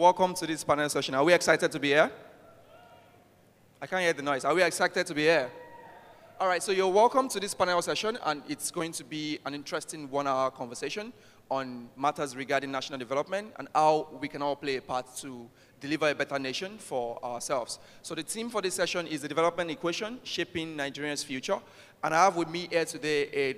Welcome to this panel session. Are we excited to be here? I can't hear the noise. Are we excited to be here? All right, so you're welcome to this panel session, and it's going to be an interesting one hour conversation on matters regarding national development and how we can all play a part to deliver a better nation for ourselves. So, the theme for this session is the development equation shaping Nigeria's future. And I have with me here today a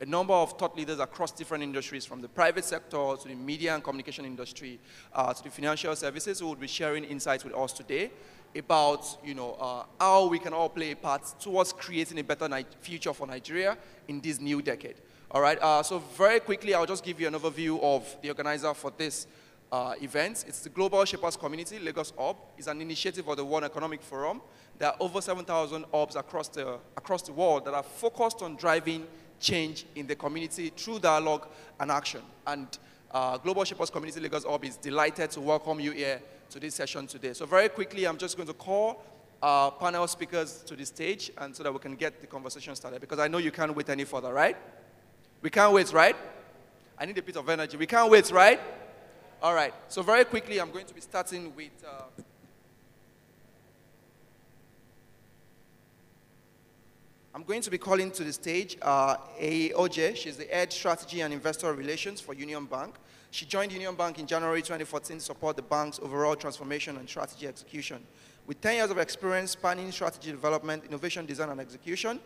a number of thought leaders across different industries, from the private sector to the media and communication industry uh, to the financial services, who will be sharing insights with us today about you know, uh, how we can all play a part towards creating a better future for Nigeria in this new decade. All right, uh, so very quickly, I'll just give you an overview of the organizer for this uh, event. It's the Global Shapers Community, Lagos Hub. It's an initiative of the World Economic Forum. There are over 7,000 hubs across the, across the world that are focused on driving change in the community through dialogue and action. And uh, Global Shapers Community Lagos Hub is delighted to welcome you here to this session today. So very quickly, I'm just going to call our panel speakers to the stage and so that we can get the conversation started because I know you can't wait any further, right? We can't wait, right? I need a bit of energy. We can't wait, right? All right. So very quickly, I'm going to be starting with... Uh, I'm going to be calling to the stage uh. Oje. She's the head strategy and investor relations for Union Bank. She joined Union Bank in January 2014 to support the bank's overall transformation and strategy execution. With 10 years of experience spanning strategy development, innovation design, and execution,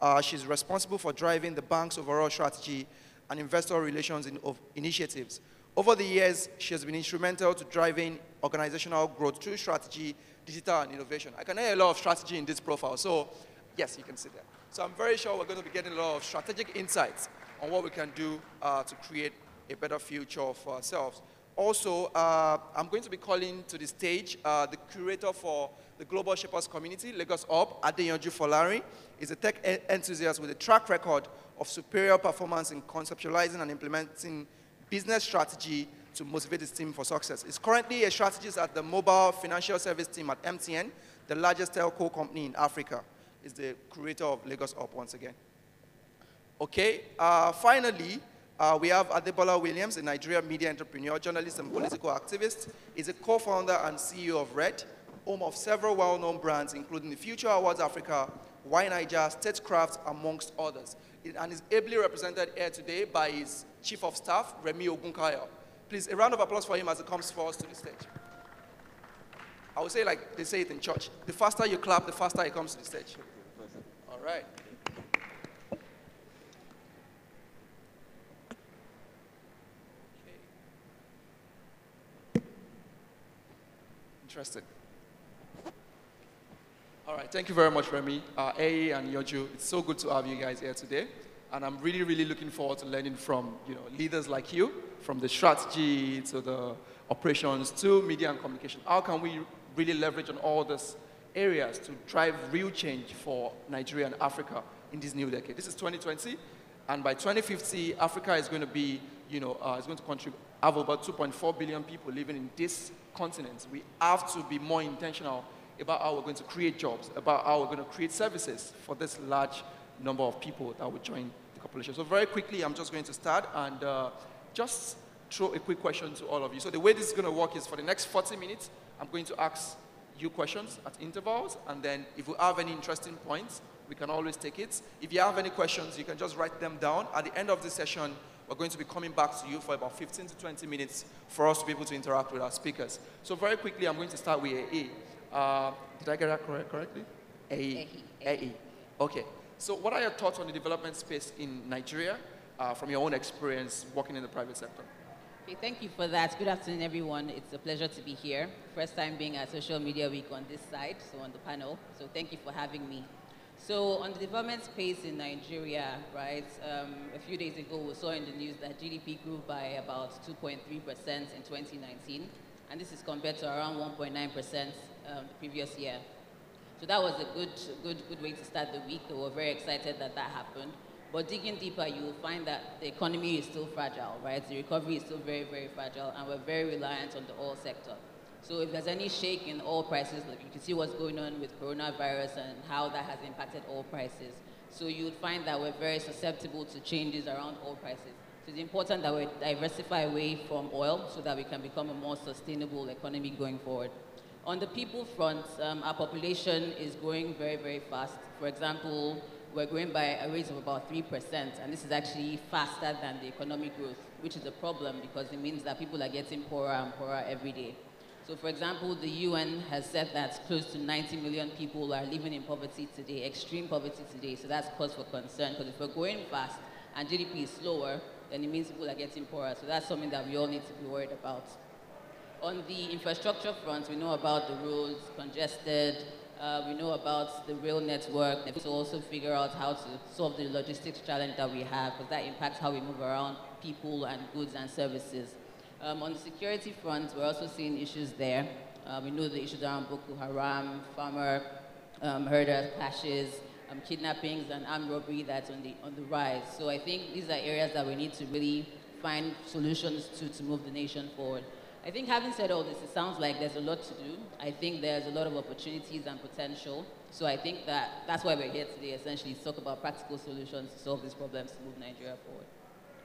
uh, she's responsible for driving the bank's overall strategy and investor relations in, initiatives. Over the years, she has been instrumental to driving organizational growth through strategy, digital, and innovation. I can hear a lot of strategy in this profile, so Yes, you can see that. So I'm very sure we're going to be getting a lot of strategic insights on what we can do uh, to create a better future for ourselves. Also, uh, I'm going to be calling to the stage uh, the curator for the Global Shapers Community, Lagos Hub, Adeyanju Folari. is a tech enthusiast with a track record of superior performance in conceptualizing and implementing business strategy to motivate his team for success. He's currently a strategist at the mobile financial service team at MTN, the largest telco company in Africa is the creator of Lagos Hub once again. Okay, uh, finally, uh, we have Adebola Williams, a Nigerian media entrepreneur, journalist, and political activist. He's a co-founder and CEO of Red, home of several well-known brands, including the Future Awards Africa, YNaija, Statecraft, amongst others. And is ably represented here today by his Chief of Staff, Remy Ogunkayo. Please, a round of applause for him as he comes forward to the stage. I would say like they say it in church. The faster you clap, the faster it comes to the stage. All right. Okay. Interesting. All right, thank you very much, Remy, uh, Adeyanju. It's so good to have you guys here today. And I'm really, really looking forward to learning from you know, leaders like you, from the strategy to the operations to media and communication. How can we really leverage on all these areas to drive real change for Nigeria and Africa in this new decade. This is 2020, and by 2050, Africa is going to be, you know, uh, is going to contribute, have about 2.4 billion people living in this continent. We have to be more intentional about how we're going to create jobs, about how we're going to create services for this large number of people that will join the population. So very quickly, I'm just going to start and uh, just throw a quick question to all of you. So the way this is going to work is for the next 40 minutes, I'm going to ask you questions at intervals, and then if we have any interesting points, we can always take it. If you have any questions, you can just write them down. At the end of the session, we're going to be coming back to you for about 15 to 20 minutes for us to be able to interact with our speakers. So very quickly, I'm going to start with AE. Uh, did I get that correct, correctly? AE. AE. Okay. So what are your thoughts on the development space in Nigeria uh, from your own experience working in the private sector? Okay, thank you for that. Good afternoon, everyone. It's a pleasure to be here. First time being at Social Media Week on this side, so on the panel. So thank you for having me. So on the development space in Nigeria, right, um, a few days ago we saw in the news that GDP grew by about 2.3% in 2019, and this is compared to around 1.9% um, the previous year. So that was a good, good, good way to start the week. We were very excited that that happened. But digging deeper, you will find that the economy is still fragile, right? The recovery is still very, very fragile, and we're very reliant on the oil sector. So if there's any shake in oil prices, like you can see what's going on with coronavirus and how that has impacted oil prices. So you would find that we're very susceptible to changes around oil prices. So it's important that we diversify away from oil so that we can become a more sustainable economy going forward. On the people front, um, our population is growing very, very fast. For example, we're growing by a rate of about 3%, and this is actually faster than the economic growth, which is a problem because it means that people are getting poorer and poorer every day. So for example, the UN has said that close to 90 million people are living in poverty today, extreme poverty today, so that's cause for concern because if we're growing fast and GDP is slower, then it means people are getting poorer. So that's something that we all need to be worried about. On the infrastructure front, we know about the roads, congested, uh, we know about the rail network. We to also figure out how to solve the logistics challenge that we have, because that impacts how we move around people and goods and services. Um, on the security front, we're also seeing issues there. Uh, we know the issues around Boko Haram, farmer um, herder clashes, um, kidnappings and armed robbery that's on the, on the rise. So I think these are areas that we need to really find solutions to, to move the nation forward. I think having said all this, it sounds like there's a lot to do. I think there's a lot of opportunities and potential. So I think that that's why we're here today, essentially, to talk about practical solutions to solve these problems to move Nigeria forward.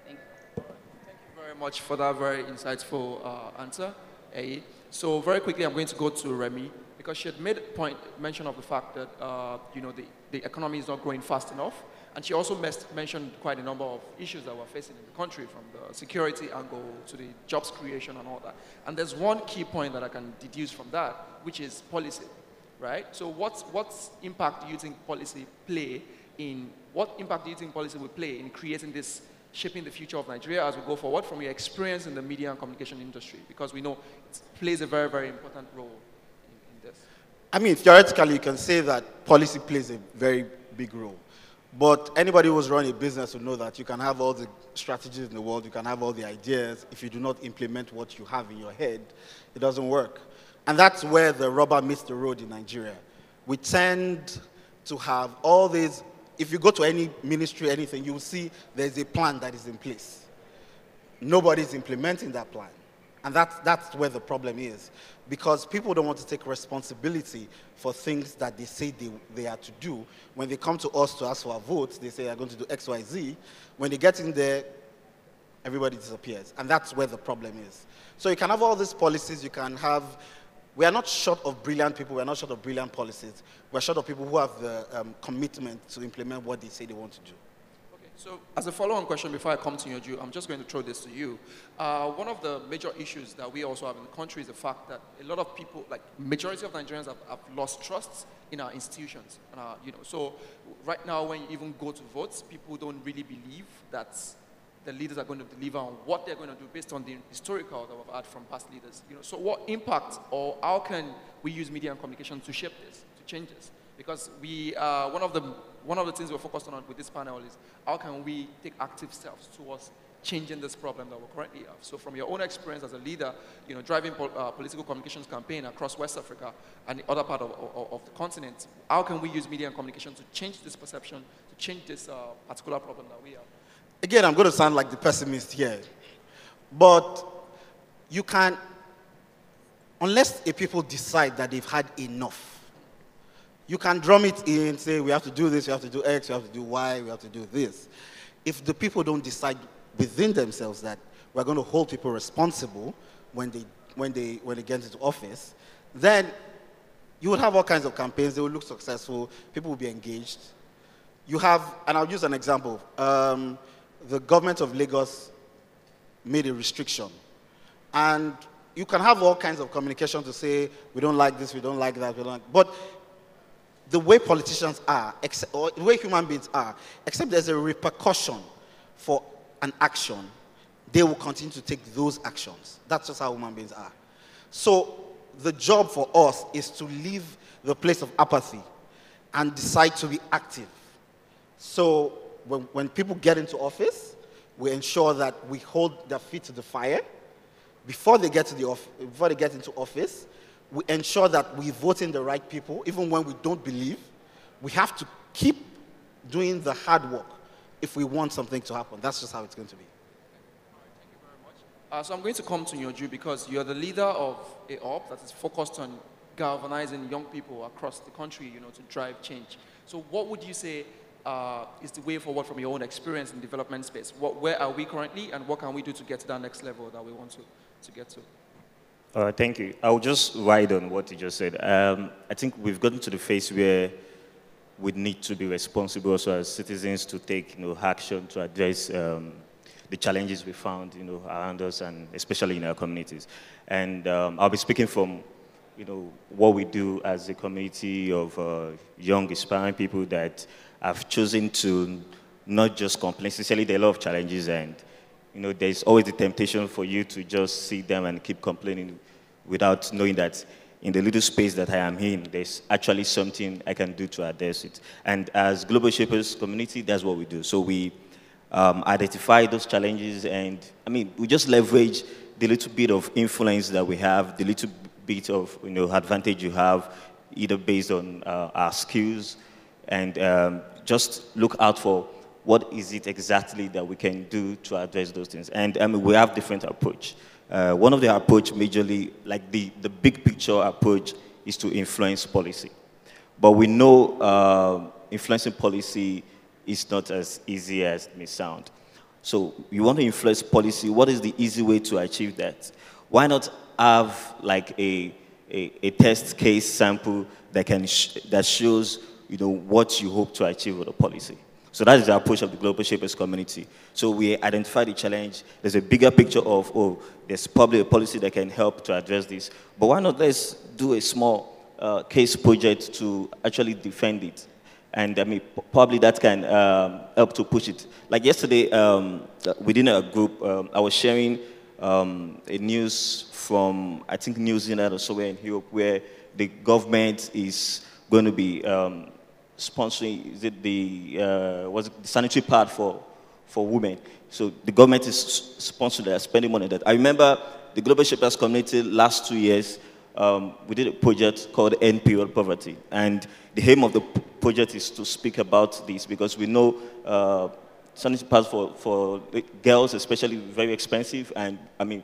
Thank you. Thank you very much for that very insightful uh, answer, A. So very quickly, I'm going to go to Remy because she had made point, mention of the fact that, uh, you know, the, the economy is not growing fast enough. And she also mentioned quite a number of issues that we're facing in the country, from the security angle to the jobs creation and all that. And there's one key point that I can deduce from that, which is policy, right? So what what impact do you think policy play in, what impact do you think policy will play in creating this, shaping the future of Nigeria as we go forward from your experience in the media and communication industry? Because we know it plays a very, very important role in, in, this. I mean, theoretically, you can say that policy plays a very big role. But anybody who's running a business will know that you can have all the strategies in the world, you can have all the ideas. If you do not implement what you have in your head, it doesn't work. And that's where the rubber meets the road in Nigeria. We tend to have all these, if you go to any ministry, anything, you will see there's a plan that is in place. Nobody's implementing that plan. And that's, that's where the problem is. Because people don't want to take responsibility for things that they say they, they are to do. When they come to us to ask for our votes, they say they're going to do X, Y, Z. When they get in there, everybody disappears. And that's where the problem is. So you can have all these policies, you can have, we are not short of brilliant people, we're not short of brilliant policies. We're short of people who have the um, commitment to implement what they say they want to do. So as a follow-on question before I come to you, I'm just going to throw this to you. Uh, one of the major issues that we also have in the country is the fact that a lot of people, like majority of Nigerians have, have lost trust in our institutions. Uh, you know, so right now when you even go to votes, people don't really believe that the leaders are going to deliver on what they're going to do based on the historical that we've had from past leaders. You know, so what impact or how can we use media and communication to shape this, to change this? Because we, uh, one, of the, one of the things we're focused on with this panel is how can we take active steps towards changing this problem that we currently have. So from your own experience as a leader, you know, driving uh, political communications campaign across West Africa and the other part of, of, of, the continent, how can we use media and communication to change this perception, to change this uh, particular problem that we have? Again, I'm going to sound like the pessimist here. But you can, unless a people decide that they've had enough, you can drum it in, say, we have to do this, we have to do X, we have to do Y, we have to do this. If the people don't decide within themselves that we're going to hold people responsible when they, when they, when they get into office, then you would have all kinds of campaigns. They will look successful. People will be engaged. You have, and I'll use an example. Um, the government of Lagos made a restriction. And you can have all kinds of communication to say, we don't like this, we don't like that, we don't like, but the way politicians are, except, or the way human beings are, except there's a repercussion for an action, they will continue to take those actions. That's just how human beings are. So the job for us is to leave the place of apathy and decide to be active. So when, when people get into office, we ensure that we hold their feet to the fire before they get to the before they get into office we ensure that we vote in the right people, even when we don't believe. We have to keep doing the hard work if we want something to happen. That's just how it's going to be. thank you very much. Uh, so I'm going to come to Nyoju because you're the leader of a that is focused on galvanizing young people across the country, you know, to drive change. So what would you say uh, is the way forward from your own experience in development space? What, where are we currently, and what can we do to get to that next level that we want to, to get to? Uh, thank you. I'll just ride on what you just said. Um, I think we've gotten to the phase where we need to be responsible also as citizens to take you know, action to address um, the challenges we found you know, around us and especially in our communities. And um, I'll be speaking from you know, what we do as a community of uh, young, aspiring people that have chosen to not just complain. Sincerely, there are a lot of challenges and you know, there's always the temptation for you to just see them and keep complaining without knowing that in the little space that I am in, there's actually something I can do to address it. And as Global Shapers community, that's what we do. So we um, identify those challenges and, I mean, we just leverage the little bit of influence that we have, the little bit of, you know, advantage you have, either based on uh, our skills, and um, just look out for what is it exactly that we can do to address those things. And I mean, we have different approach. Uh, one of the approach majorly, like the, the big picture approach is to influence policy. But we know uh, influencing policy is not as easy as it may sound. So you want to influence policy, what is the easy way to achieve that? Why not have like a, a, a test case sample that, can sh that shows you know, what you hope to achieve with a policy? So that is the approach of the Global Shapers community. So we identify the challenge. There's a bigger picture of, oh, there's probably a policy that can help to address this. But why not let's do a small uh, case project to actually defend it? And I mean, probably that can um, help to push it. Like yesterday, um, within a group, um, I was sharing um, a news from, I think, New Zealand or somewhere in Europe, where the government is going to be um, sponsoring is it the uh, was the sanitary pad for for women. So the government is sponsoring that, spending money on that. I remember the Global Shapers community last two years. Um, we did a project called End Period Poverty, and the aim of the project is to speak about this because we know uh, sanitary pads for, for girls, especially, very expensive, and I mean,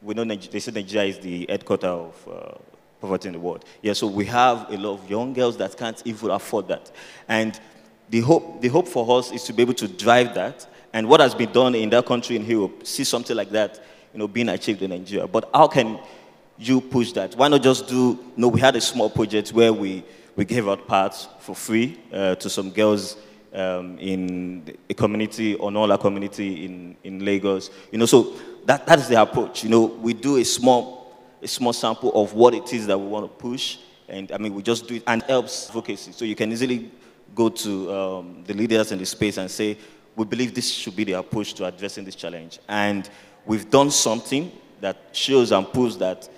we know they say Nigeria is the headquarter of uh, poverty in the world. Yeah, so we have a lot of young girls that can't even afford that. And the hope, the hope for us is to be able to drive that. And what has been done in that country in Europe, see something like that, you know, being achieved in Nigeria. But how can you push that? Why not just do, you know, we had a small project where we, we gave out parts for free uh, to some girls um, in a community, or our community in, in Lagos. You know, so that, that is the approach. You know, we do a small a small sample of what it is that we want to push. And I mean, we just do it and it helps advocacy. So you can easily go to um, the leaders in the space and say, we believe this should be the approach to addressing this challenge. And we've done something that shows and proves that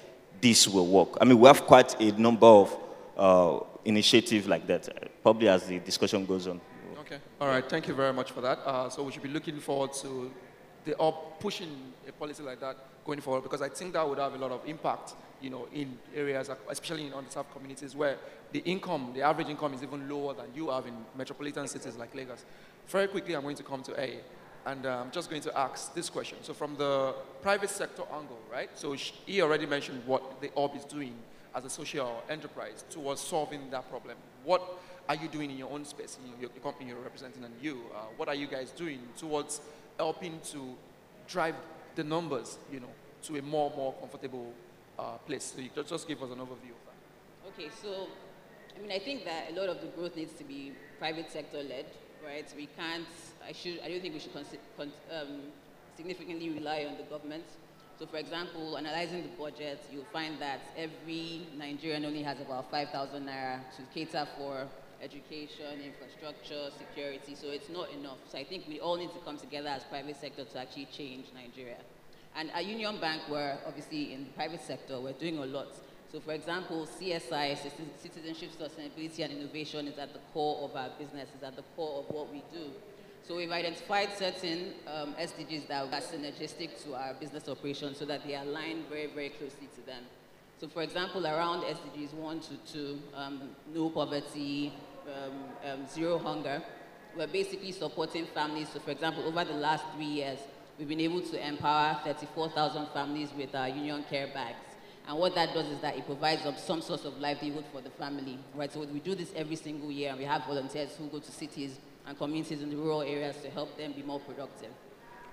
this will work. I mean, we have quite a number of uh, initiatives like that, probably as the discussion goes on. Okay, all right, thank you very much for that. Uh, so we should be looking forward to the up pushing a policy like that going forward because I think that would have a lot of impact, you know, in areas, especially in underserved communities where the income, the average income is even lower than you have in metropolitan cities like Lagos. Very quickly, I'm going to come to A, and uh, I'm just going to ask this question. So from the private sector angle, right? So he already mentioned what the ORB is doing as a social enterprise towards solving that problem. What are you doing in your own space, in your, company you're representing and you? Uh, what are you guys doing towards helping to drive the numbers, you know, to a more more comfortable uh, place. So you just, just give us an overview of that. Okay, so I mean, I think that a lot of the growth needs to be private sector led, right? We can't. I should. I don't think we should um, significantly rely on the government. So, for example, analyzing the budget, you'll find that every Nigerian only has about 5,000 naira to cater for education, infrastructure, security, so it's not enough. So I think we all need to come together as private sector to actually change Nigeria. And at Union Bank, we're obviously in the private sector, we're doing a lot. So for example, CSI, Citizenship, Sustainability and Innovation is at the core of our business, is at the core of what we do. So we've identified certain um, SDGs that are synergistic to our business operations so that they align very, very closely to them. So for example, around SDGs 1 to 2, um, no poverty, um, um, zero hunger, we're basically supporting families. So for example, over the last three years, we've been able to empower 34,000 families with our union care bags. And what that does is that it provides some source of livelihood for the family, right? So we do this every single year, and we have volunteers who go to cities and communities in the rural areas to help them be more productive.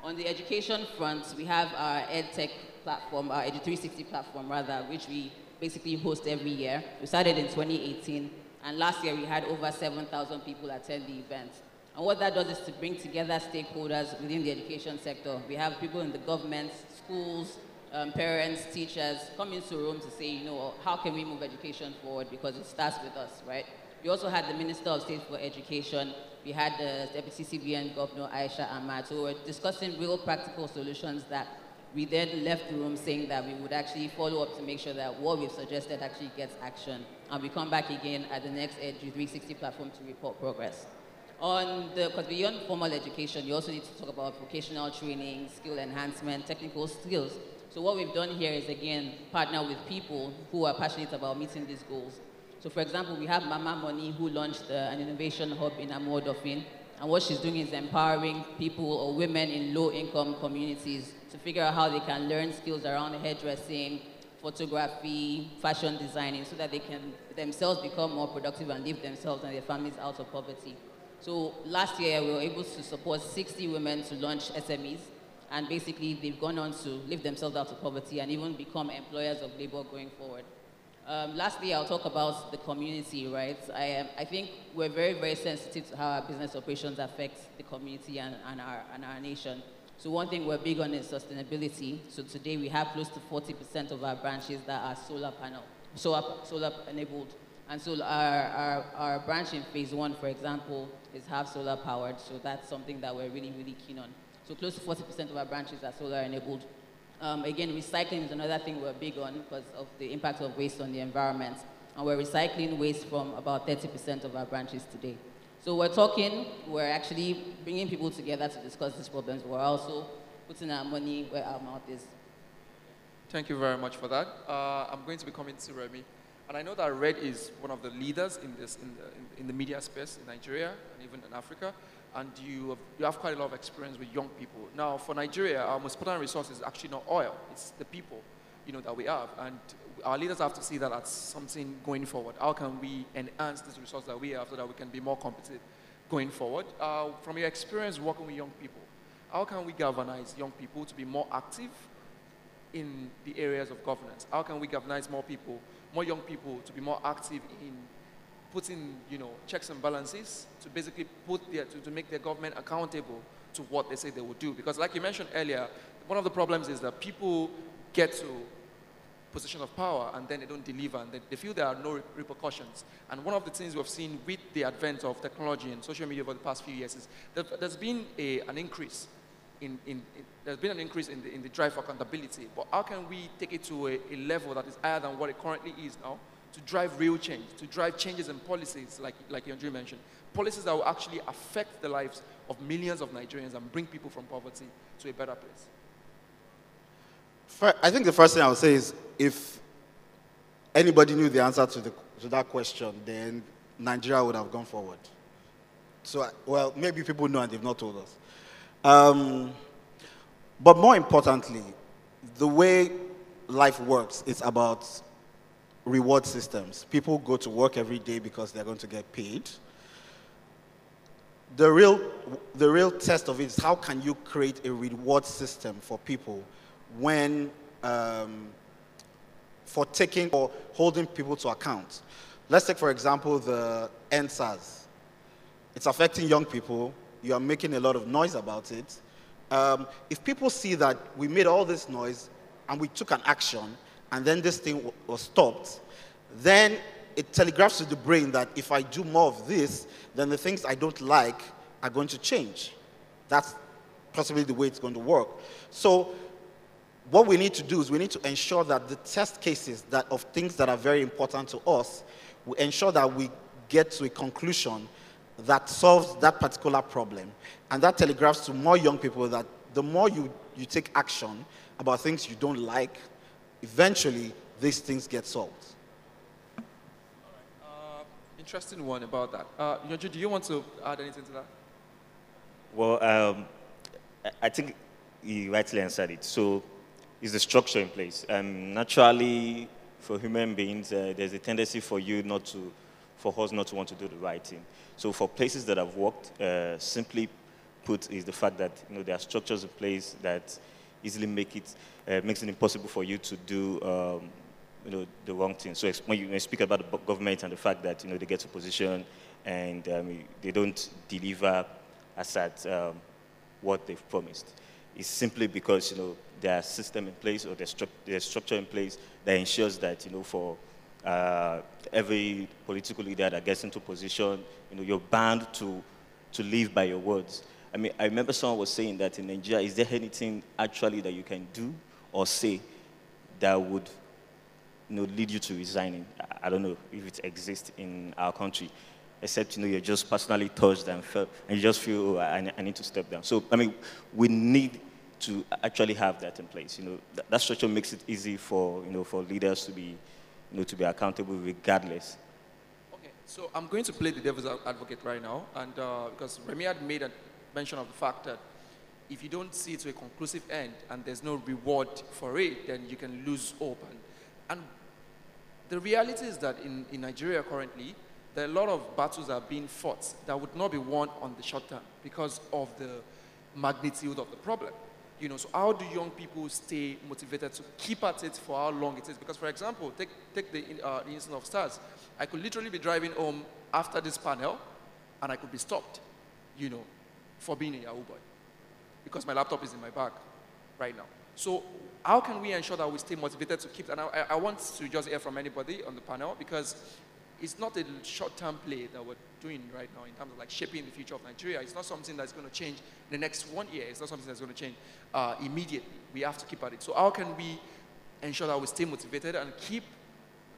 On the education front, we have our EdTech platform, our Edu360 platform rather, which we basically host every year. We started in 2018, and last year we had over 7,000 people attend the event. And what that does is to bring together stakeholders within the education sector. We have people in the government, schools, um, parents, teachers come into a room to say, you know, how can we move education forward because it starts with us, right? We also had the Minister of State for Education. We had the Deputy CBN Governor Aisha Ahmad. So we were discussing real practical solutions that we then left the room saying that we would actually follow up to make sure that what we've suggested actually gets action. And we come back again at the next Edu 360 platform to report progress. On the, because beyond formal education, you also need to talk about vocational training, skill enhancement, technical skills. So what we've done here is, again, partner with people who are passionate about meeting these goals. So for example, we have Mama Money who launched uh, an innovation hub in Amodofin. And what she's doing is empowering people or women in low-income communities to figure out how they can learn skills around hairdressing, photography, fashion designing, so that they can themselves become more productive and live themselves and their families out of poverty. So last year, we were able to support 60 women to launch SMEs. And basically, they've gone on to live themselves out of poverty and even become employers of labor going forward. Um, lastly, I'll talk about the community, right? I, um, I think we're very, very sensitive to how our business operations affect the community and, and, our, and our nation. So one thing we're big on is sustainability. So today we have close to 40% of our branches that are solar panel, solar, solar enabled. And so our, our, our branch in phase one, for example, is half solar powered. So that's something that we're really, really keen on. So close to 40% of our branches are solar enabled. Um, again, recycling is another thing we're big on because of the impact of waste on the environment. And we're recycling waste from about 30% of our branches today. So we're talking, we're actually bringing people together to discuss these problems. We're also putting our money where our mouth is. Thank you very much for that. Uh, I'm going to be coming to Remy. And I know that Red is one of the leaders in, this, in, the, in, in the media space in Nigeria and even in Africa and you have, you have quite a lot of experience with young people. Now, for Nigeria, our most important resource is actually not oil, it's the people you know, that we have. And our leaders have to see that as something going forward. How can we enhance this resource that we have so that we can be more competitive going forward? Uh, from your experience working with young people, how can we galvanize young people to be more active in the areas of governance? How can we galvanize more people, more young people to be more active in putting, you know, checks and balances to basically put their, to, to make their government accountable to what they say they will do. Because like you mentioned earlier, one of the problems is that people get to position of power and then they don't deliver and they, they feel there are no repercussions. And one of the things we've seen with the advent of technology and social media over the past few years is that there's been a, an increase in, in, in, there's been an increase in the, in the drive for accountability, but how can we take it to a, a level that is higher than what it currently is now to drive real change, to drive changes in policies, like, like Andrew mentioned. Policies that will actually affect the lives of millions of Nigerians and bring people from poverty to a better place. I think the first thing I would say is if anybody knew the answer to, the, to that question, then Nigeria would have gone forward. So, well, maybe people know and they've not told us. Um, but more importantly, the way life works is about reward systems. People go to work every day because they're going to get paid. The real, the real test of it is how can you create a reward system for people when, um, for taking or holding people to account. Let's take, for example, the EndSARS. It's affecting young people. You are making a lot of noise about it. Um, if people see that we made all this noise and we took an action, and then this thing was stopped, then it telegraphs to the brain that if I do more of this, then the things I don't like are going to change. That's possibly the way it's going to work. So what we need to do is we need to ensure that the test cases that of things that are very important to us, we ensure that we get to a conclusion that solves that particular problem. And that telegraphs to more young people that the more you, you take action about things you don't like, eventually these things get solved. Uh, interesting one about that. Uh, do you want to add anything to that? Well, um, I think you rightly answered it. So, is the structure in place? Um, naturally, for human beings, uh, there's a tendency for you not to for us not to want to do the right thing. So for places that I've worked, uh, simply put, is the fact that you know there are structures in place that easily make it uh, makes it impossible for you to do um, you know the wrong thing. So when you, speak about the government and the fact that you know they get to position and um, they don't deliver as at um, what they've promised, it's simply because you know there's system in place or there's, stru- there's structure in place that ensures that you know for uh, every political leader that gets into position, you know, you're bound to, to live by your words. I mean, I remember someone was saying that in Nigeria, is there anything actually that you can do or say that would you know, lead you to resigning? I don't know if it exists in our country, except you know you're just personally touched and felt, and you just feel oh, I, I, need to step down. So I mean, we need to actually have that in place. You know, that, that structure makes it easy for you know for leaders to be you know, to be accountable regardless. Okay, so I'm going to play the devil's advocate right now, and uh, because Remy had made a mention of the fact that if you don't see it to a conclusive end and there's no reward for it, then you can lose hope. And, and the reality is that in, in Nigeria currently, there are a lot of battles that are being fought that would not be won on the short term because of the magnitude of the problem. You know, so how do young people stay motivated to keep at it for how long it is? Because, for example, take, take the, uh, the instance of SARS. I could literally be driving home after this panel, and I could be stopped, you know, for being a Yahoo boy. Because my laptop is in my bag right now. So how can we ensure that we stay motivated to keep, and I, I want to just hear from anybody on the panel, because it's not a short-term play that we're doing right now in terms of like shaping the future of Nigeria. It's not something that's going to change in the next one year. It's not something that's going to change uh, immediately. We have to keep at it. So how can we ensure that we stay motivated and keep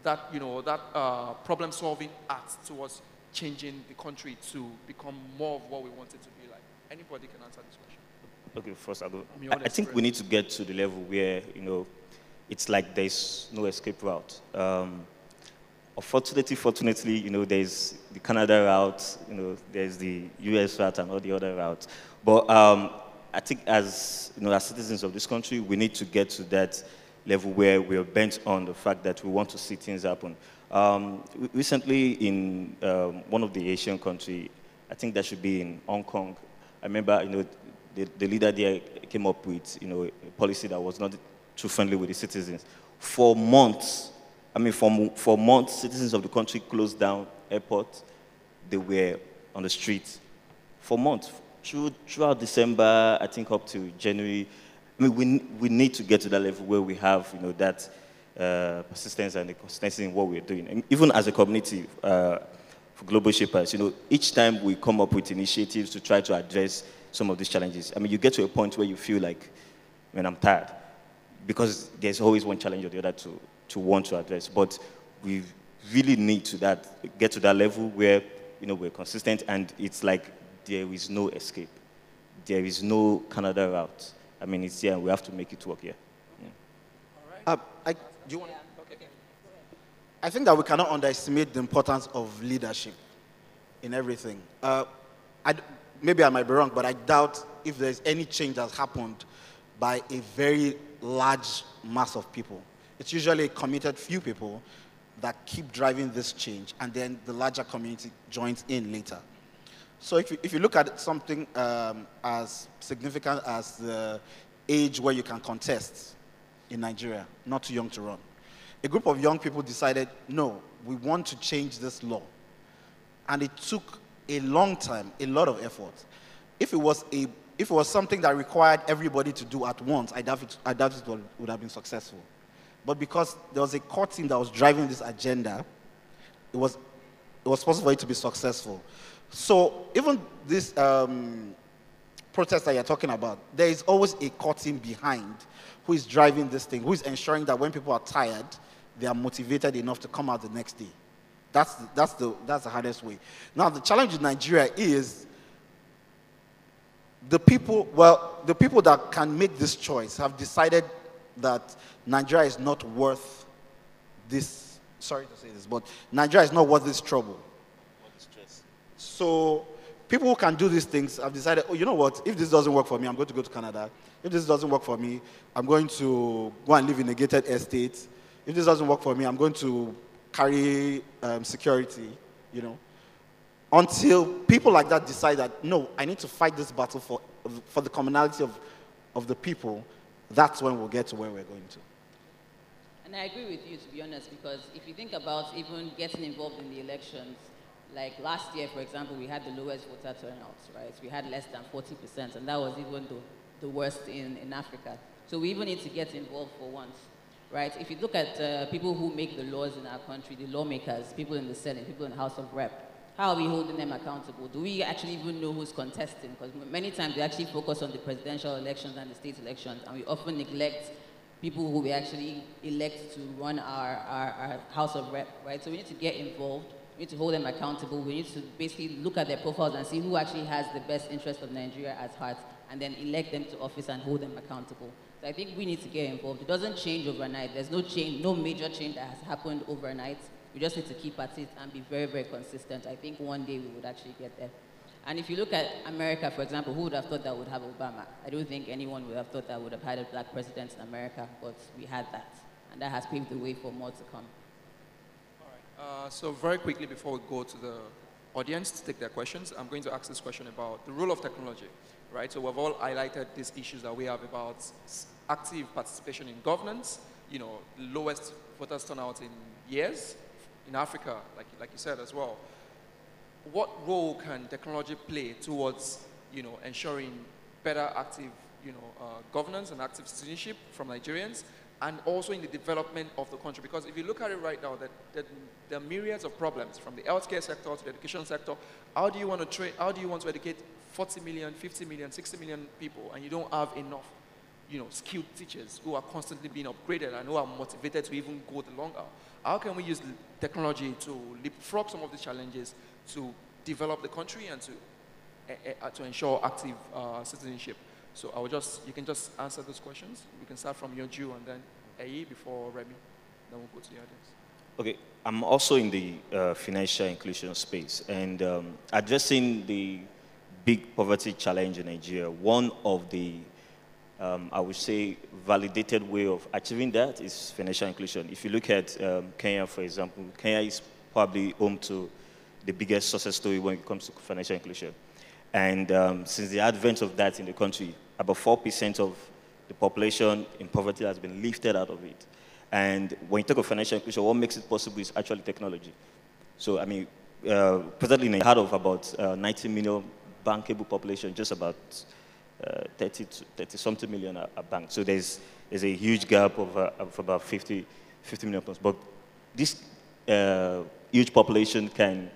that, you know, that uh, problem-solving act towards changing the country to become more of what we want it to be like? Anybody can answer this question. Okay, first I'll go. I, I think we need to get to the level where, you know, it's like there's no escape route. Um, Unfortunately, fortunately, you know, there's the Canada route, you know, there's the US route and all the other routes. But um, I think as, you know, as citizens of this country, we need to get to that level where we are bent on the fact that we want to see things happen. Um, recently, in um, one of the Asian countries, I think that should be in Hong Kong, I remember, you know, the, the leader there came up with, you know, a policy that was not too friendly with the citizens. For months, I mean, for, for months, citizens of the country closed down airports. They were on the streets for months. Through, throughout December, I think up to January. I mean, we, we need to get to that level where we have, you know, that uh, persistence and the consistency in what we're doing. And even as a community, uh, for global shapers, you know, each time we come up with initiatives to try to address some of these challenges, I mean, you get to a point where you feel like, when I'm tired, because there's always one challenge or the other to, to want to address. But we really need to that get to that level where you know we're consistent and it's like there is no escape. There is no Canada route. I mean, it's here and we have to make it work here. Yeah. All right. Uh, I, do you want? Okay. I think that we cannot underestimate the importance of leadership in everything. Uh, I, maybe I might be wrong, but I doubt if there's any change that's happened by a very large mass of people. It's usually a committed few people that keep driving this change, and then the larger community joins in later. So if you, if you look at something um, as significant as the age where you can contest in Nigeria, not too young to run, a group of young people decided, no, we want to change this law. And it took a long time, a lot of effort. If it was, a, if it was something that required everybody to do at once, I doubt it, I doubt it would have been successful. But because there was a core team that was driving this agenda, it was, it was possible for it to be successful. So even this um, protest that you're talking about, there is always a core team behind who is driving this thing, who is ensuring that when people are tired, they are motivated enough to come out the next day. That's the, that's the, that's the hardest way. Now, the challenge in Nigeria is the people, well, the people that can make this choice have decided that Nigeria is not worth this. Sorry to say this, but Nigeria is not worth this trouble. So people who can do these things have decided, oh, you know what? If this doesn't work for me, I'm going to go to Canada. If this doesn't work for me, I'm going to go and live in a gated estate. If this doesn't work for me, I'm going to carry um, security. you know. Until people like that decide that, no, I need to fight this battle for, for the commonality of, of the people, that's when we'll get to where we're going to. And I agree with you, to be honest, because if you think about even getting involved in the elections, like last year, for example, we had the lowest voter turnout, right? We had less than 40%, and that was even the, the worst in, in Africa. So we even need to get involved for once, right? If you look at uh, people who make the laws in our country, the lawmakers, people in the Senate, people in the House of Rep, how are we holding them accountable? Do we actually even know who's contesting? Because many times we actually focus on the presidential elections and the state elections, and we often neglect people who we actually elect to run our, our, our House of Rep, right? So we need to get involved we need to hold them accountable. We need to basically look at their profiles and see who actually has the best interest of Nigeria at heart and then elect them to office and hold them accountable. So I think we need to get involved. It doesn't change overnight. There's no change, no major change that has happened overnight. We just need to keep at it and be very, very consistent. I think one day we would actually get there. And if you look at America, for example, who would have thought that would have Obama? I don't think anyone would have thought that would have had a black president in America, but we had that. And that has paved the way for more to come. All right. Uh, so very quickly before we go to the audience to take their questions, I'm going to ask this question about the role of technology, right? So we've all highlighted these issues that we have about active participation in governance, you know, lowest voter turnout in years in Africa, like, like you said as well. What role can technology play towards, you know, ensuring better active, you know, uh, governance and active citizenship from Nigerians and also in the development of the country. Because if you look at it right now, that, that there are myriads of problems from the healthcare sector to the education sector. How do you want to train, how do you want to educate 40 million, 50 million, 60 million people and you don't have enough, you know, skilled teachers who are constantly being upgraded and who are motivated to even go the longer? How can we use technology to leapfrog some of the challenges to develop the country and to, uh, uh, to ensure active uh, citizenship? So I will just, you can just answer those questions. We can start from Jew and then Ayi before Remy. Then we'll go to the audience. Okay, I'm also in the uh, financial inclusion space and um, addressing the big poverty challenge in Nigeria. One of the, um, I would say, validated way of achieving that is financial inclusion. If you look at um, Kenya, for example, Kenya is probably home to the biggest success story when it comes to financial inclusion. And um, since the advent of that in the country, about 4% of the population in poverty has been lifted out of it. And when you talk of financial inclusion, what makes it possible is actually technology. So, I mean, uh, presently in a heart of about uh, 90 million bankable population, just about uh, 30, 30 something million are, are banked. So there's, there's a huge gap of, uh, of about 50, 50 million pounds. But this uh, huge population can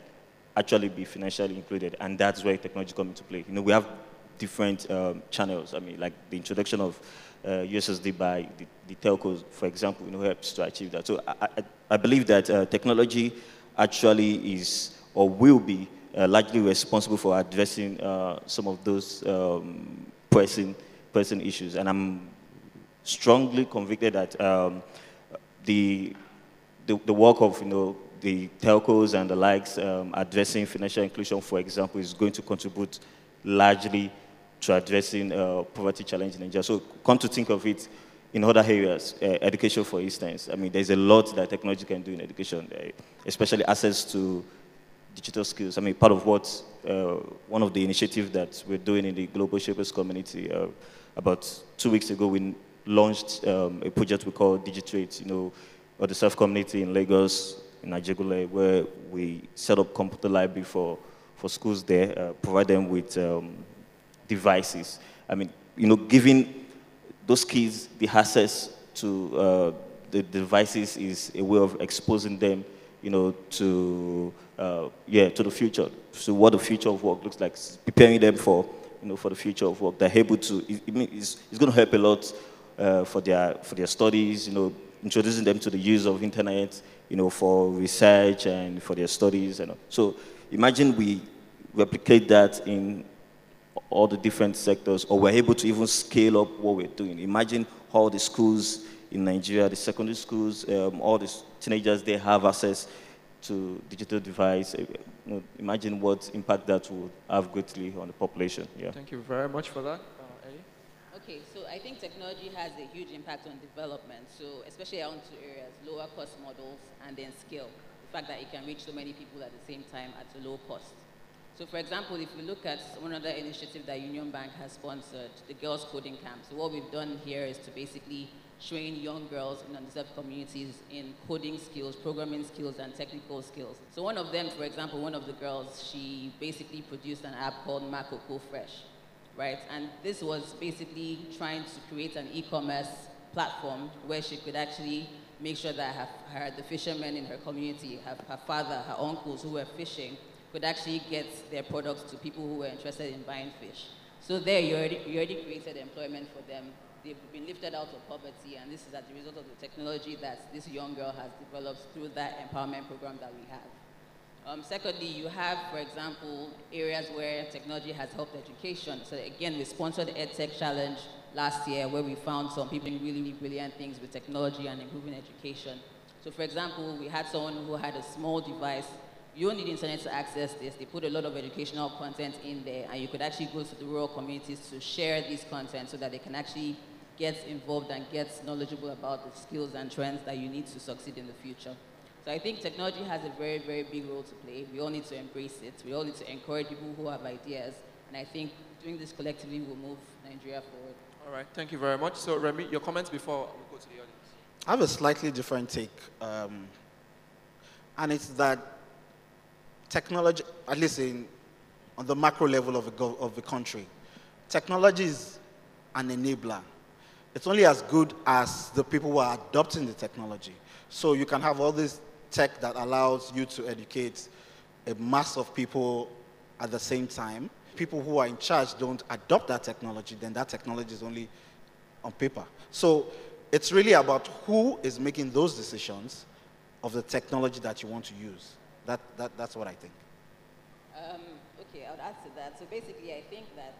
actually be financially included, and that's where technology comes into play. You know, we have different um, channels. I mean, like the introduction of uh, USSD by the, the, telcos, for example, you know, helps to achieve that. So I, I, I believe that uh, technology actually is or will be uh, largely responsible for addressing uh, some of those um, pressing, pressing issues. And I'm strongly convicted that um, the, the, the work of, you know, the telcos and the likes um, addressing financial inclusion, for example, is going to contribute largely to addressing uh, poverty challenge in Nigeria. So come to think of it, in other areas, uh, education, for instance, I mean, there's a lot that technology can do in education, uh, especially access to digital skills. I mean, part of what, one of the initiatives that we're doing in the Global Shapers community, uh, about two weeks ago, we launched um, a project we call Digitrate, you know, or the self-community in Lagos, in Ajegunle, where we set up computer library for, for schools there, uh, provide them with um, devices. I mean, you know, giving those kids the access to uh, the devices is a way of exposing them, you know, to, uh, yeah, to the future. So what the future of work looks like, preparing them for, you know, for the future of work. They're able to, it, it's, it's going to help a lot uh, for, their, for their studies, you know, introducing them to the use of internet, you know, for research and for their studies. And so imagine we replicate that in all the different sectors, or we're able to even scale up what we're doing. Imagine all the schools in Nigeria, the secondary schools, um, all the teenagers, they have access to digital device. Uh, you know, imagine what impact that would have greatly on the population. Yeah. Thank you very much for that. Okay, so I think technology has a huge impact on development. So especially on two areas, lower cost models and then scale. the fact that it can reach so many people at the same time at a low cost. So for example, if we look at one other initiative that Union Bank has sponsored, the Girls Coding Camp. So what we've done here is to basically train young girls in underserved communities in coding skills, programming skills, and technical skills. So one of them, for example, one of the girls, she basically produced an app called Makoko Fresh, right? And this was basically trying to create an e-commerce platform where she could actually make sure that her, her, the fishermen in her community, her, her father, her uncles who were fishing, could actually get their products to people who were interested in buying fish. So there, you already, you already created employment for them they've been lifted out of poverty, and this is as a result of the technology that this young girl has developed through that empowerment program that we have. Um, secondly, you have, for example, areas where technology has helped education. So again, we sponsored the EdTech Challenge last year where we found some people doing really, really brilliant things with technology and improving education. So for example, we had someone who had a small device. You don't need internet to access this. They put a lot of educational content in there, and you could actually go to the rural communities to share this content so that they can actually gets involved and gets knowledgeable about the skills and trends that you need to succeed in the future. So I think technology has a very, very big role to play. We all need to embrace it. We all need to encourage people who have ideas. And I think doing this collectively will move Nigeria forward. All right, thank you very much. So Remy, your comments before we go to the audience. I have a slightly different take. Um, and it's that technology, at least in, on the macro level of the, of the country, technology is an enabler it's only as good as the people who are adopting the technology. So you can have all this tech that allows you to educate a mass of people at the same time. People who are in charge don't adopt that technology, then that technology is only on paper. So it's really about who is making those decisions of the technology that you want to use. That, that, that's what I think. Um, okay, I'll add to that. So basically, I think that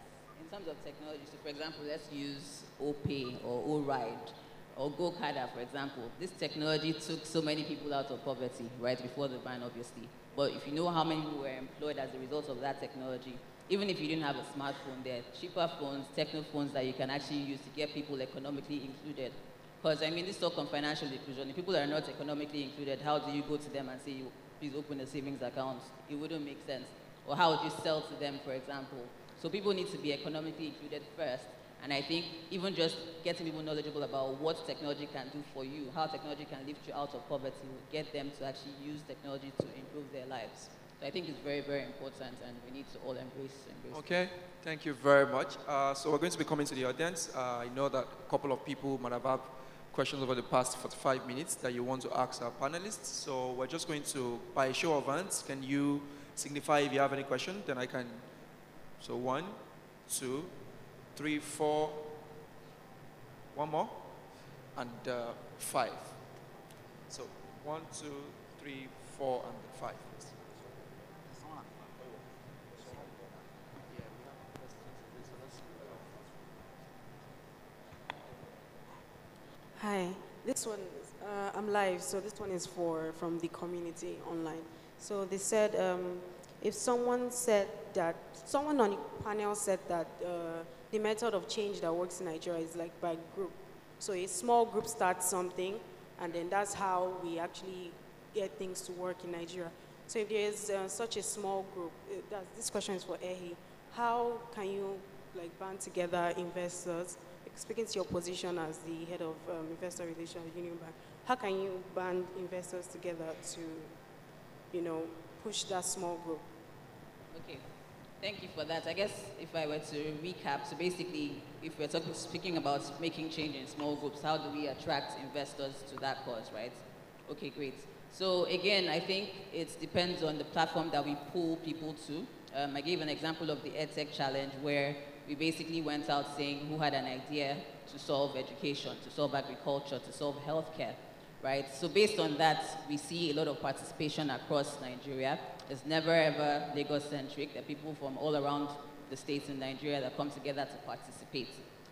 in terms of technology, so for example, let's use OPay or ORide or Gokada, for example. This technology took so many people out of poverty, right, before the ban, obviously. But if you know how many were employed as a result of that technology, even if you didn't have a smartphone, there are cheaper phones, Tecno phones that you can actually use to get people economically included. Because, I mean, this talk on financial inclusion, if people are not economically included, how do you go to them and say, please open a savings account? It wouldn't make sense. Or how would you sell to them, for example? So people need to be economically included first. And I think even just getting people knowledgeable about what technology can do for you, how technology can lift you out of poverty, will get them to actually use technology to improve their lives. So I think it's very, very important, and we need to all embrace. embrace okay, thank you very much. Uh, so we're going to be coming to the audience. Uh, I know that a couple of people might have had questions over the past 45 minutes that you want to ask our panelists. So we're just going to, by show of hands, can you signify if you have any question? Then I can so one, two, three, four, one more, and uh, five. So one, two, three, four, and five. Hi, this one, uh, I'm live, so this one is for from the community online. So they said um, if someone said that, someone on the panel said that uh, the method of change that works in Nigeria is like by group. So a small group starts something, and then that's how we actually get things to work in Nigeria. So if there is uh, such a small group, uh, this question is for Ehi, how can you like band together investors? Speaking to your position as the head of um, investor relations at Union Bank, how can you band investors together to, you know, push that small group? Okay, thank you for that. I guess if I were to recap, so basically, if we're talking, speaking about making change in small groups, how do we attract investors to that cause, right? Okay, great. So again, I think it depends on the platform that we pull people to. Um, I gave an example of the EdTech Challenge where we basically went out saying who had an idea to solve education, to solve agriculture, to solve healthcare right? So based on that, we see a lot of participation across Nigeria. It's never ever Lagos-centric. There are people from all around the states in Nigeria that come together to participate.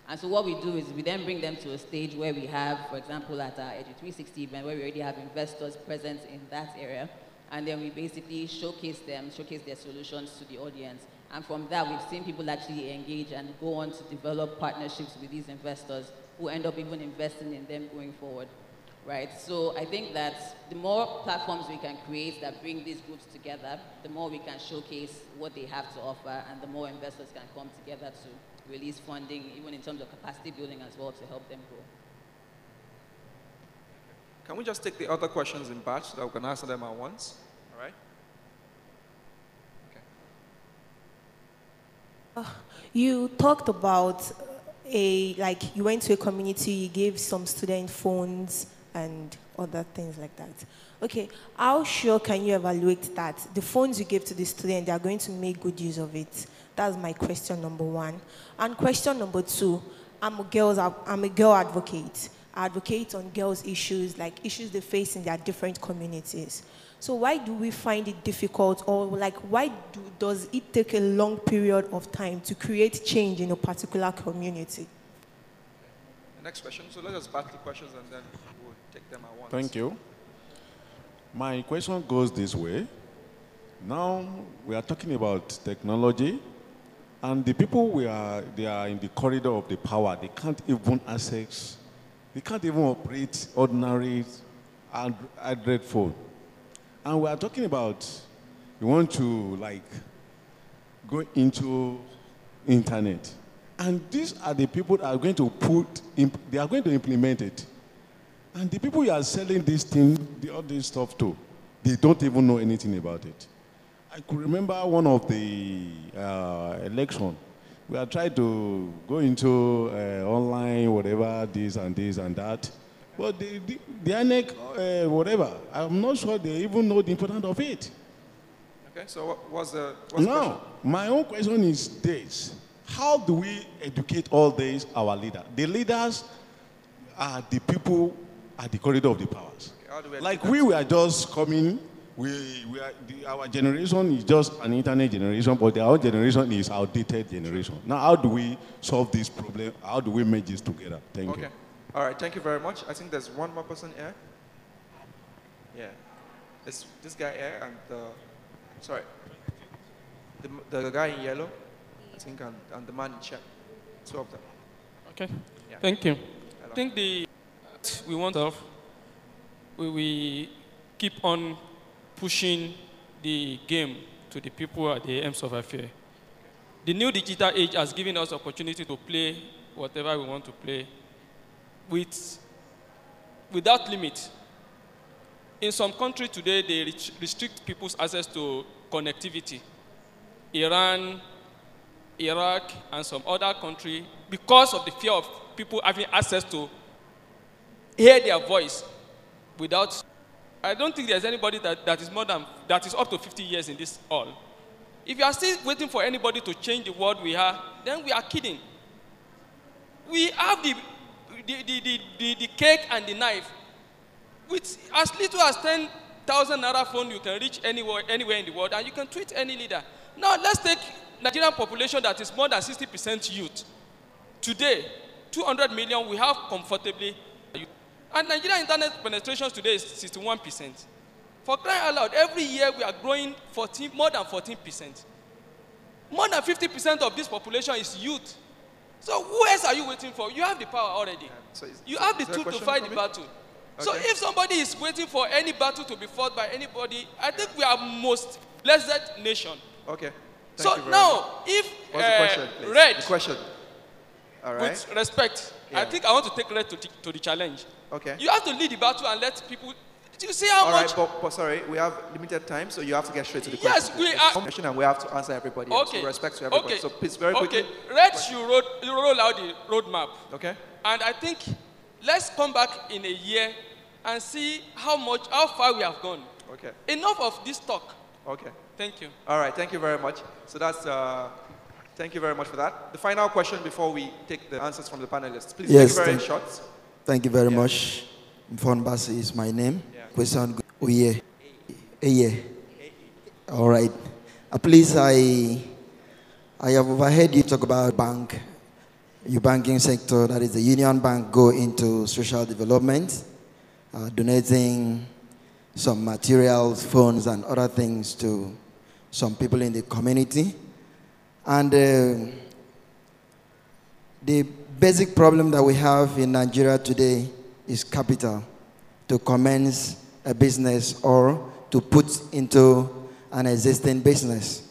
And so what we do is we then bring them to a stage where we have, for example, at our Edu 360 event, where we already have investors present in that area. And then we basically showcase them, showcase their solutions to the audience. And from that, we've seen people actually engage and go on to develop partnerships with these investors who end up even investing in them going forward. Right? So I think that the more platforms we can create that bring these groups together, the more we can showcase what they have to offer, and the more investors can come together to release funding, even in terms of capacity building as well, to help them grow. Can we just take the other questions in batch so that we can answer them at once? All right? Okay. Uh, you talked about a, like, you went to a community, you gave some student phones and other things like that. Okay, how sure can you evaluate that the phones you give to the student, they are going to make good use of it? That's my question number one. And question number two, I'm a, girl's, I'm a girl advocate. I advocate on girls' issues, like issues they face in their different communities. So why do we find it difficult or like why do, does it take a long period of time to create change in a particular community? Next question, so let us back the questions and then Thank you. My question goes this way. Now we are talking about technology and the people we are, they are in the corridor of the power, they can't even access, they can't even operate ordinary Android phone. And we are talking about you want to like go into internet. And these are the people that are going to put, they are going to implement it. And the people you are selling this thing, the, all this stuff to, they don't even know anything about it. I could remember one of the uh, election. We are trying to go into uh, online, whatever, this and this and that. But the, the, the INEC, uh, whatever, I'm not sure they even know the importance of it. Okay, so what was the what's Now, the my own question is this. How do we educate all these, our leaders? The leaders are the people at the corridor of the powers. how do we like we were just coming, we, we are, the, our generation is just an internet generation, but their own generation is outdated generation. Now, how do we solve this problem? How do we merge this together? Thank you. Okay. you. All right, thank you very much. I think there's one more person here. Yeah. It's this guy here and the, sorry, the, the guy in yellow, I think, and, and the man in check. Two of them. Okay. Yeah. Thank you. Hello. I think the we want of we, we keep on pushing the game to the people at the ends of affair. The new digital age has given us opportunity to play whatever we want to play with without limit. In some countries today, they restrict people's access to connectivity. Iran, Iraq, and some other country, because of the fear of people having access to hear their voice without. I don't think there's anybody that, that is more than that is up to 50 years in this hall. If you are still waiting for anybody to change the world we are, then we are kidding. We have the the, the, the, the, the cake and the knife. With as little as 10,000 naira phone, you can reach anywhere, anywhere in the world and you can tweet any leader. Now, let's take Nigerian population that is more than 60% youth. Today, 200 million, we have comfortably. And Nigerian internet penetration today is 61%. For crying out loud, every year we are growing 14, more than 14%. More than 50% of this population is youth. So who else are you waiting for? You have the power already. So is- You have the is there a tool to fight the me? battle. So if somebody is waiting for any battle to be fought by anybody, I think we are most blessed nation. Okay. Thank so now, much. if What's the uh, question, please? red, The question. All right. with respect, I think I want to take red to, to the challenge. Okay. You have to lead the battle and let people. Do you see how All much? right, but, but sorry, we have limited time, so you have to get straight to the Yes, question. we It's are- a question and we have to answer everybody. else. Okay. So respect to everybody. Okay. So please, very okay. quickly. Red should roll, you roll out the roadmap. Okay. And I think let's come back in a year and see how much, how far we have gone. Okay. Enough of this talk. Okay. Thank you. All right. Thank you very much. So that's. Uh, thank you very much for that. The final question before we take the answers from the panelists. Please Yes, make it very thank- short. Thank you very Yeah. much. Mfonbasi is my name. Question Oye. Eye. All right. Uh, please, I I have overheard you talk about bank, your banking sector, that is the Union Bank, go into social development, uh, donating some materials, phones, and other things to some people in the community. And uh, the basic problem that we have in Nigeria today is capital. to commence a business or to put into an existing business.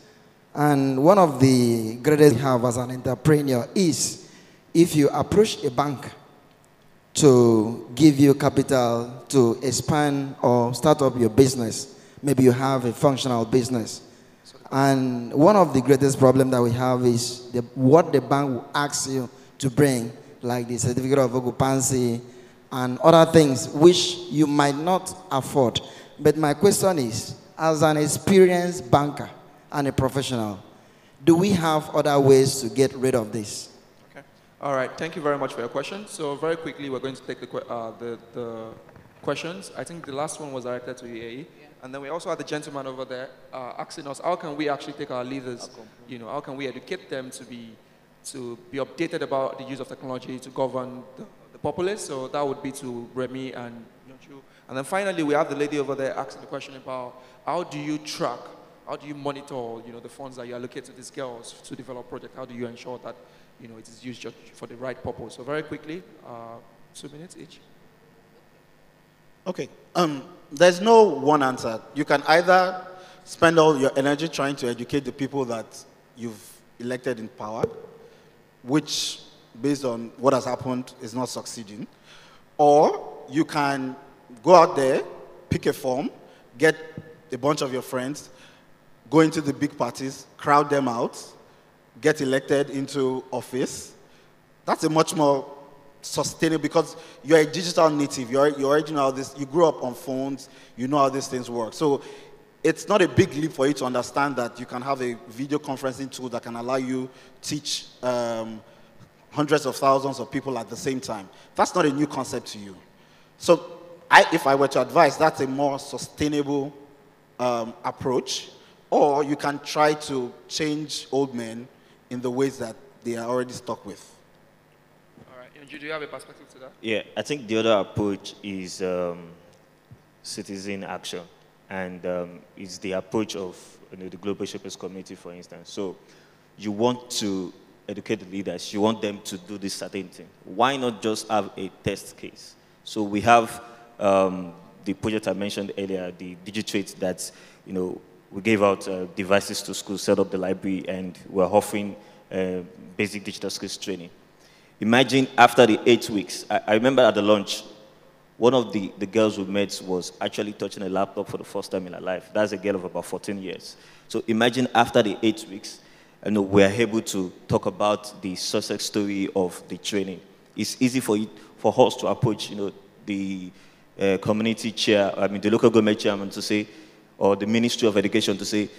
And one of the greatest we have as an entrepreneur is if you approach a bank to give you capital to expand or start up your business, maybe you have a functional business. And one of the greatest problems that we have is the, what the bank will ask you to bring, like the certificate of occupancy and other things which you might not afford. But my question is, as an experienced banker and a professional, do we have other ways to get rid of this? Okay. All right. Thank you very much for your question. So very quickly, we're going to take the, uh, the, the questions. I think the last one was directed to UAE. And then we also had the gentleman over there uh, asking us, how can we actually take our leaders, you know, how can we educate them to be, to be updated about the use of technology to govern the, the populace? So that would be to Remy and Yonju. And then finally, we have the lady over there asking the question about how do you track, how do you monitor, you know, the funds that you allocate to these girls to develop projects? How do you ensure that, you know, it is used just for the right purpose? So very quickly, uh, two minutes each. Okay. Um, there's no one answer. You can either spend all your energy trying to educate the people that you've elected in power, which, based on what has happened, is not succeeding, or you can go out there, pick a form, get a bunch of your friends, go into the big parties, crowd them out, get elected into office. That's a much more sustainable because you're a digital native. You're, you already know how this, you grew up on phones, you know how these things work. So it's not a big leap for you to understand that you can have a video conferencing tool that can allow you teach um, hundreds of thousands of people at the same time. That's not a new concept to you. So I, if I were to advise, that's a more sustainable um, approach. Or you can try to change old men in the ways that they are already stuck with. All right. Yonju, do you have a perspective to that? Yeah, I think the other approach is um, citizen action, and um, it's the approach of you know, the Global Shapers Community, for instance. So you want to educate the leaders, you want them to do this certain thing. Why not just have a test case? So we have um, the project I mentioned earlier, the Digitrate, that you know we gave out uh, devices to schools, set up the library, and we're offering uh, basic digital skills training. Imagine after the eight weeks, I, I remember at the launch, one of the, the girls we met was actually touching a laptop for the first time in her life. That's a girl of about 14 years. So imagine after the eight weeks, you know, we're able to talk about the success story of the training. It's easy for, for us to approach, you know, the uh, community chair, I mean, the local government chairman to say, or the Ministry of Education to say,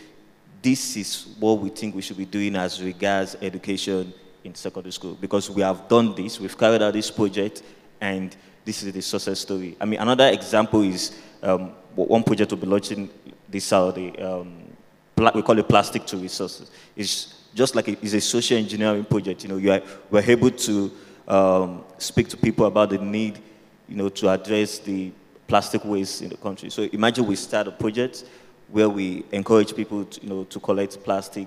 this is what we think we should be doing as regards education in secondary school. Because we have done this, we've carried out this project, and this is the success story. I mean, another example is um, one project we'll be launching this Saturday. Um, we call it Plastic to Resources. It's just like a, it's a social engineering project. You know, you are, we're able to um, speak to people about the need, you know, to address the plastic waste in the country. So imagine we start a project where we encourage people, to, you know, to collect plastic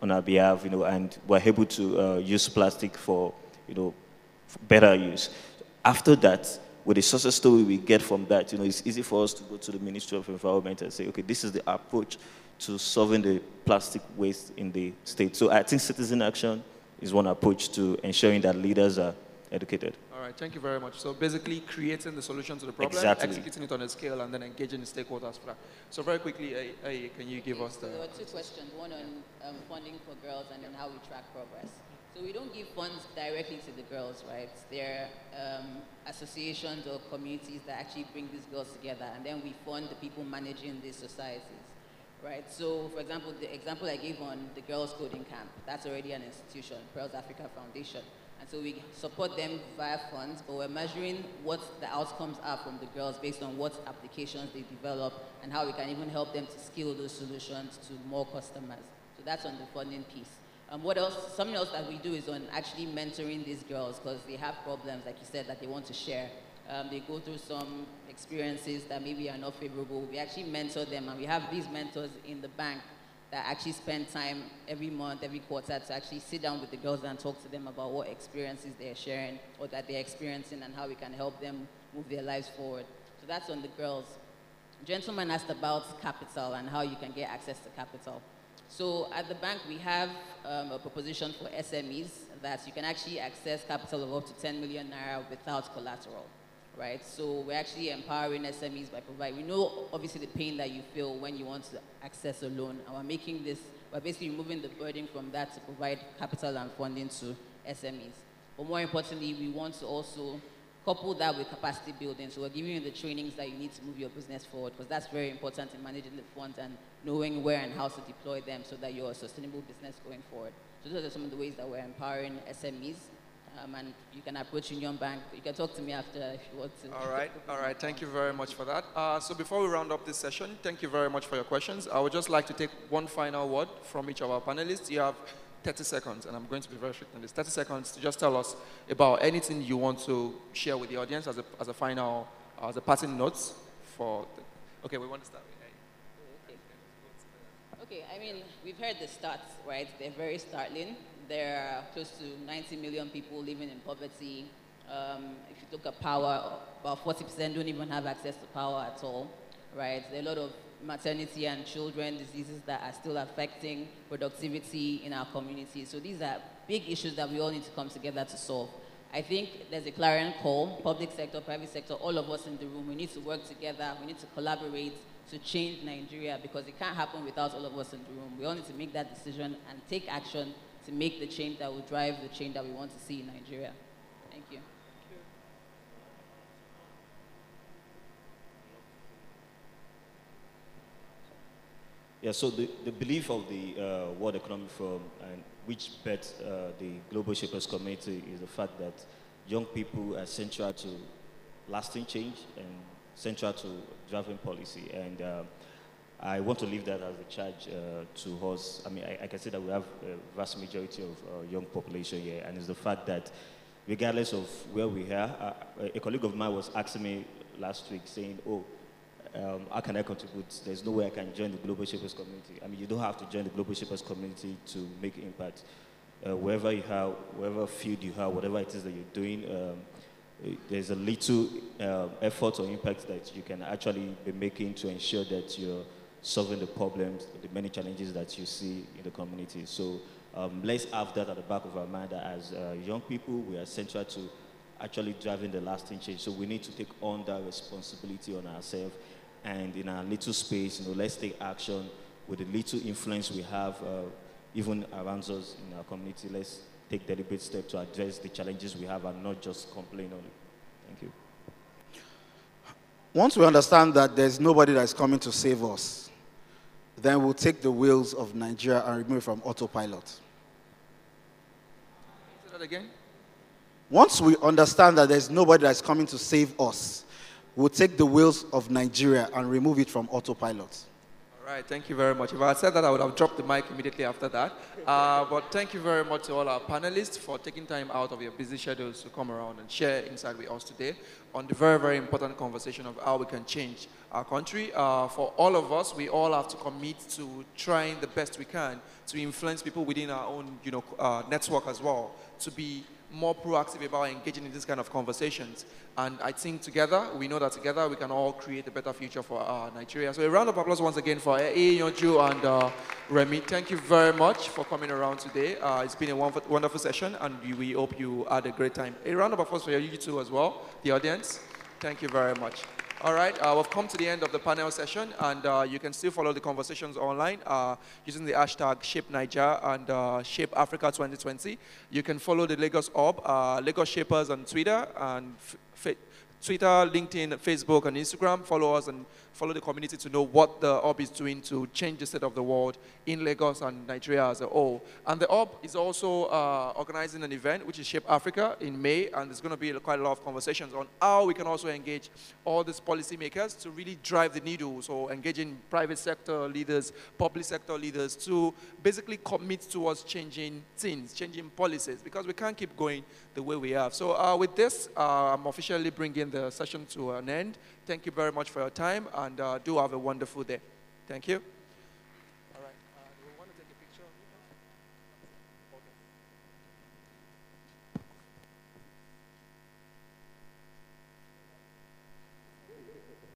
on our behalf, you know, and we're able to uh, use plastic for, you know, for better use. After that, with the success story we get from that, you know, it's easy for us to go to the Ministry of Environment and say, okay, this is the approach to solving the plastic waste in the state. So I think citizen action is one approach to ensuring that leaders are educated. All right, thank you very much. So basically creating the solution to the problem, Exactly. executing it on a scale, and then engaging the stakeholders for that. So very quickly, uh, uh, can you give us the... There were two questions, one on um, funding for girls and then how we track progress. So we don't give funds directly to the girls, right? There are um, associations or communities that actually bring these girls together, and then we fund the people managing these societies, right? So, for example, the example I gave on the Girls Coding Camp, that's already an institution, Pearls Africa Foundation. And so we support them via funds, but we're measuring what the outcomes are from the girls based on what applications they develop and how we can even help them to scale those solutions to more customers. So that's on the funding piece. Um, what else? Something else that we do is on actually mentoring these girls because they have problems, like you said, that they want to share. Um, they go through some experiences that maybe are not favorable. We actually mentor them, and we have these mentors in the bank that actually spend time every month, every quarter to actually sit down with the girls and talk to them about what experiences they're sharing or that they're experiencing and how we can help them move their lives forward. So that's on the girls. Gentleman asked about capital and how you can get access to capital. So at the bank, we have um, a proposition for SMEs that you can actually access capital of up to 10 million naira without collateral, right? So we're actually empowering SMEs by providing, we know obviously the pain that you feel when you want to access a loan, and we're making this, we're basically removing the burden from that to provide capital and funding to SMEs. But more importantly, we want to also couple that with capacity building. So we're giving you the trainings that you need to move your business forward because that's very important in managing the funds and knowing where and how to deploy them so that you're a sustainable business going forward. So those are some of the ways that we're empowering SMEs. Um, and you can approach Union Bank. You can talk to me after if you want to. All right, all right. Thank you very much for that. Uh, so before we round up this session, thank you very much for your questions. I would just like to take one final word from each of our panelists. You have 30 seconds, and I'm going to be very strict on this. 30 seconds to just tell us about anything you want to share with the audience as a, as a final, uh, as a passing notes for. The, okay, we want to start. Okay. I mean, we've heard the stats, right? They're very startling. There are close to 90 million people living in poverty. Um, if you look at power, about 40% don't even have access to power at all, right? There are a lot of maternity and children diseases that are still affecting productivity in our community. So these are big issues that we all need to come together to solve. I think there's a clarion call, public sector, private sector, all of us in the room, we need to work together, we need to collaborate to change Nigeria because it can't happen without all of us in the room. We all need to make that decision and take action to make the change that will drive the change that we want to see in Nigeria. Thank you. Yeah, so the, the belief of the uh, World Economic Forum and which bet uh, the Global Shapers Community is the fact that young people are central to lasting change and central to driving policy. And uh, I want to leave that as a charge uh, to us. I mean, I, I, can say that we have a vast majority of uh, young population here, and it's the fact that regardless of where we are, uh, a colleague of mine was asking me last week saying, oh, um, how can I contribute? There's no way I can join the Global Shapers community. I mean, you don't have to join the Global Shapers community to make impact. Uh, wherever you have, wherever field you have, whatever it is that you're doing, um, there's a little uh, effort or impact that you can actually be making to ensure that you're solving the problems, the many challenges that you see in the community. So um, let's have that at the back of our mind that as uh, young people, we are central to actually driving the lasting change. So we need to take on that responsibility on ourselves and in our little space, you know, let's take action with the little influence we have, uh, even around us in our community. Let's take deliberate steps to address the challenges we have and not just complain only. Thank you. Once we understand that there's nobody that's coming to save us, then we'll take the wheels of Nigeria and remove it from autopilot. Say that again. Once we understand that there's nobody that's coming to save us, we'll take the wheels of Nigeria and remove it from autopilot. All right, thank you very much. If I had said that, I would have dropped the mic immediately after that. Uh, but thank you very much to all our panelists for taking time out of your busy schedules to come around and share insight with us today on the very, very important conversation of how we can change our country. Uh, for all of us, we all have to commit to trying the best we can to influence people within our own you know, uh, network as well, to be more proactive about engaging in these kind of conversations. And I think together, we know that together we can all create a better future for uh, Nigeria. So a round of applause once again for Yonju and uh, Remy. Thank you very much for coming around today. Uh, it's been a wonderful session and we hope you had a great time. A round of applause for you two as well, the audience. Thank you very much. All right, uh, we've come to the end of the panel session, and uh, you can still follow the conversations online uh, using the hashtag Shape Niger and uh, Shape Africa 2020. You can follow the Lagos Hub, uh, Lagos Shapers on Twitter and Twitter, LinkedIn, Facebook, and Instagram. Follow us and follow the community to know what the Hub is doing to change the state of the world in Lagos and Nigeria as a whole. And the Hub is also uh, organizing an event, which is Shape Africa in May, and there's going to be quite a lot of conversations on how we can also engage all these policymakers to really drive the needle, so engaging private sector leaders, public sector leaders to basically commit towards changing things, changing policies, because we can't keep going the way we have. So uh, with this, uh, I'm officially bringing the session to an end. Thank you very much for your time and uh, do have a wonderful day. Thank you.